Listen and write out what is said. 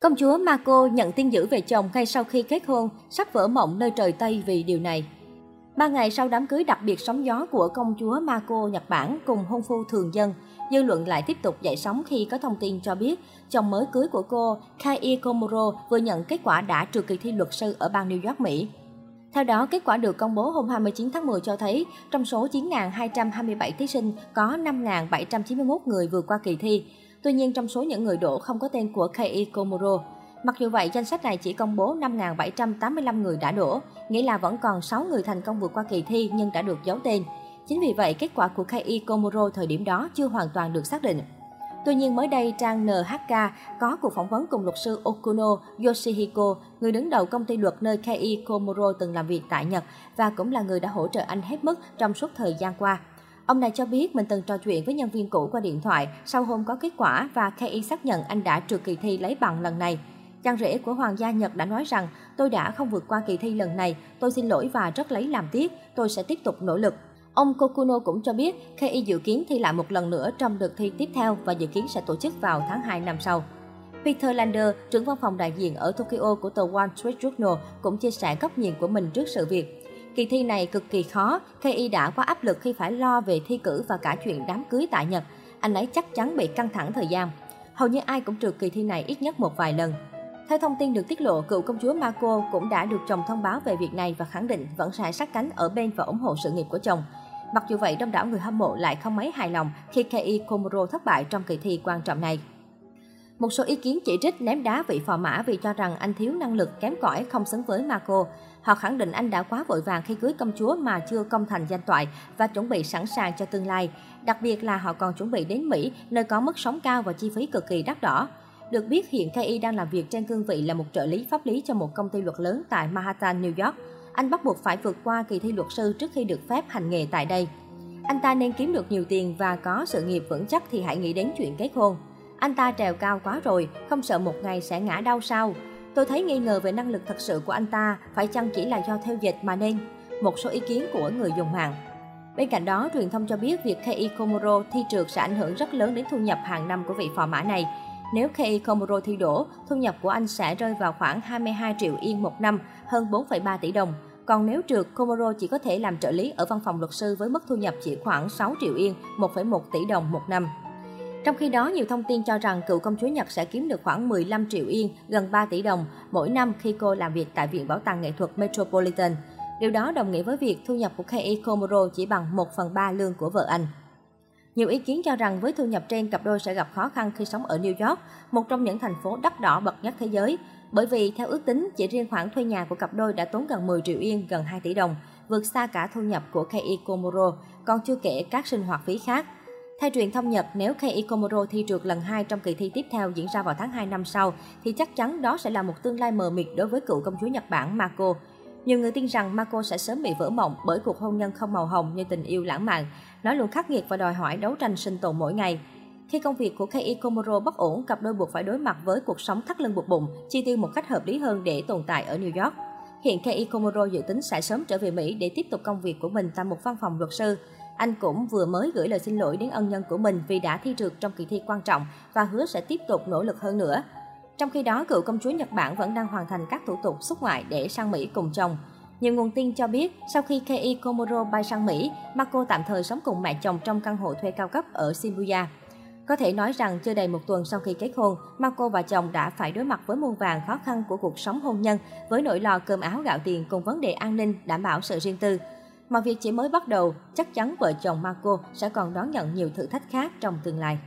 Công chúa Marco nhận tin dữ về chồng ngay sau khi kết hôn, sắp vỡ mộng nơi trời Tây vì điều này. Ba ngày sau đám cưới đặc biệt sóng gió của công chúa Marco Nhật Bản cùng hôn phu thường dân, dư luận lại tiếp tục dậy sóng khi có thông tin cho biết chồng mới cưới của cô, Kai Komuro, vừa nhận kết quả đã trượt kỳ thi luật sư ở bang New York, Mỹ. Theo đó, kết quả được công bố hôm 29 tháng 10 cho thấy, trong số 9.227 thí sinh, có 5.791 người vượt qua kỳ thi. Tuy nhiên, trong số những người đổ không có tên của Kei Komuro. Mặc dù vậy, danh sách này chỉ công bố 5.785 người đã đổ, nghĩa là vẫn còn 6 người thành công vượt qua kỳ thi nhưng đã được giấu tên. Chính vì vậy, kết quả của Kei Komuro thời điểm đó chưa hoàn toàn được xác định. Tuy nhiên mới đây, trang NHK có cuộc phỏng vấn cùng luật sư Okuno Yoshihiko, người đứng đầu công ty luật nơi Kei Komuro từng làm việc tại Nhật và cũng là người đã hỗ trợ anh hết mức trong suốt thời gian qua. Ông này cho biết mình từng trò chuyện với nhân viên cũ qua điện thoại sau hôm có kết quả và KI xác nhận anh đã trượt kỳ thi lấy bằng lần này. Chàng rể của Hoàng gia Nhật đã nói rằng tôi đã không vượt qua kỳ thi lần này, tôi xin lỗi và rất lấy làm tiếc, tôi sẽ tiếp tục nỗ lực. Ông Kokuno cũng cho biết KI dự kiến thi lại một lần nữa trong đợt thi tiếp theo và dự kiến sẽ tổ chức vào tháng 2 năm sau. Peter Lander, trưởng văn phòng đại diện ở Tokyo của tờ Wall Street Journal, cũng chia sẻ góc nhìn của mình trước sự việc. Kỳ thi này cực kỳ khó, KI đã quá áp lực khi phải lo về thi cử và cả chuyện đám cưới tại Nhật. Anh ấy chắc chắn bị căng thẳng thời gian. Hầu như ai cũng trượt kỳ thi này ít nhất một vài lần. Theo thông tin được tiết lộ, cựu công chúa Marco cũng đã được chồng thông báo về việc này và khẳng định vẫn sẽ sát cánh ở bên và ủng hộ sự nghiệp của chồng. Mặc dù vậy, đông đảo người hâm mộ lại không mấy hài lòng khi Kei Komuro thất bại trong kỳ thi quan trọng này. Một số ý kiến chỉ trích ném đá vị phò mã vì cho rằng anh thiếu năng lực kém cỏi không xứng với Marco. Họ khẳng định anh đã quá vội vàng khi cưới công chúa mà chưa công thành danh toại và chuẩn bị sẵn sàng cho tương lai. Đặc biệt là họ còn chuẩn bị đến Mỹ, nơi có mức sống cao và chi phí cực kỳ đắt đỏ. Được biết hiện Kei đang làm việc trên cương vị là một trợ lý pháp lý cho một công ty luật lớn tại Manhattan, New York anh bắt buộc phải vượt qua kỳ thi luật sư trước khi được phép hành nghề tại đây. Anh ta nên kiếm được nhiều tiền và có sự nghiệp vững chắc thì hãy nghĩ đến chuyện kết hôn. Anh ta trèo cao quá rồi, không sợ một ngày sẽ ngã đau sao? Tôi thấy nghi ngờ về năng lực thật sự của anh ta, phải chăng chỉ là do theo dịch mà nên? Một số ý kiến của người dùng mạng. Bên cạnh đó, truyền thông cho biết việc KI Komuro thi trượt sẽ ảnh hưởng rất lớn đến thu nhập hàng năm của vị phò mã này. Nếu KI Komuro thi đổ, thu nhập của anh sẽ rơi vào khoảng 22 triệu yên một năm, hơn 4,3 tỷ đồng. Còn nếu trượt, Komoro chỉ có thể làm trợ lý ở văn phòng luật sư với mức thu nhập chỉ khoảng 6 triệu yên, 1,1 tỷ đồng một năm. Trong khi đó, nhiều thông tin cho rằng cựu công chúa Nhật sẽ kiếm được khoảng 15 triệu yên, gần 3 tỷ đồng mỗi năm khi cô làm việc tại Viện Bảo tàng Nghệ thuật Metropolitan. Điều đó đồng nghĩa với việc thu nhập của Kei Komuro chỉ bằng 1 phần 3 lương của vợ anh. Nhiều ý kiến cho rằng với thu nhập trên, cặp đôi sẽ gặp khó khăn khi sống ở New York, một trong những thành phố đắt đỏ bậc nhất thế giới. Bởi vì theo ước tính, chỉ riêng khoản thuê nhà của cặp đôi đã tốn gần 10 triệu yên, gần 2 tỷ đồng, vượt xa cả thu nhập của Kei Komuro, còn chưa kể các sinh hoạt phí khác. Theo truyền thông Nhật, nếu Kei Komuro thi trượt lần 2 trong kỳ thi tiếp theo diễn ra vào tháng 2 năm sau, thì chắc chắn đó sẽ là một tương lai mờ mịt đối với cựu công chúa Nhật Bản Mako. Nhiều người tin rằng Mako sẽ sớm bị vỡ mộng bởi cuộc hôn nhân không màu hồng như tình yêu lãng mạn. Nó luôn khắc nghiệt và đòi hỏi đấu tranh sinh tồn mỗi ngày. Khi công việc của Kei Komuro bất ổn, cặp đôi buộc phải đối mặt với cuộc sống thắt lưng buộc bụng, chi tiêu một cách hợp lý hơn để tồn tại ở New York. Hiện Kei Komuro dự tính sẽ sớm trở về Mỹ để tiếp tục công việc của mình tại một văn phòng luật sư. Anh cũng vừa mới gửi lời xin lỗi đến ân nhân của mình vì đã thi trượt trong kỳ thi quan trọng và hứa sẽ tiếp tục nỗ lực hơn nữa. Trong khi đó, cựu công chúa Nhật Bản vẫn đang hoàn thành các thủ tục xuất ngoại để sang Mỹ cùng chồng. Nhiều nguồn tin cho biết, sau khi Kei Komuro bay sang Mỹ, Marco tạm thời sống cùng mẹ chồng trong căn hộ thuê cao cấp ở Shibuya. Có thể nói rằng chưa đầy một tuần sau khi kết hôn, Marco và chồng đã phải đối mặt với muôn vàng khó khăn của cuộc sống hôn nhân với nỗi lo cơm áo gạo tiền cùng vấn đề an ninh, đảm bảo sự riêng tư. Mà việc chỉ mới bắt đầu, chắc chắn vợ chồng Marco sẽ còn đón nhận nhiều thử thách khác trong tương lai.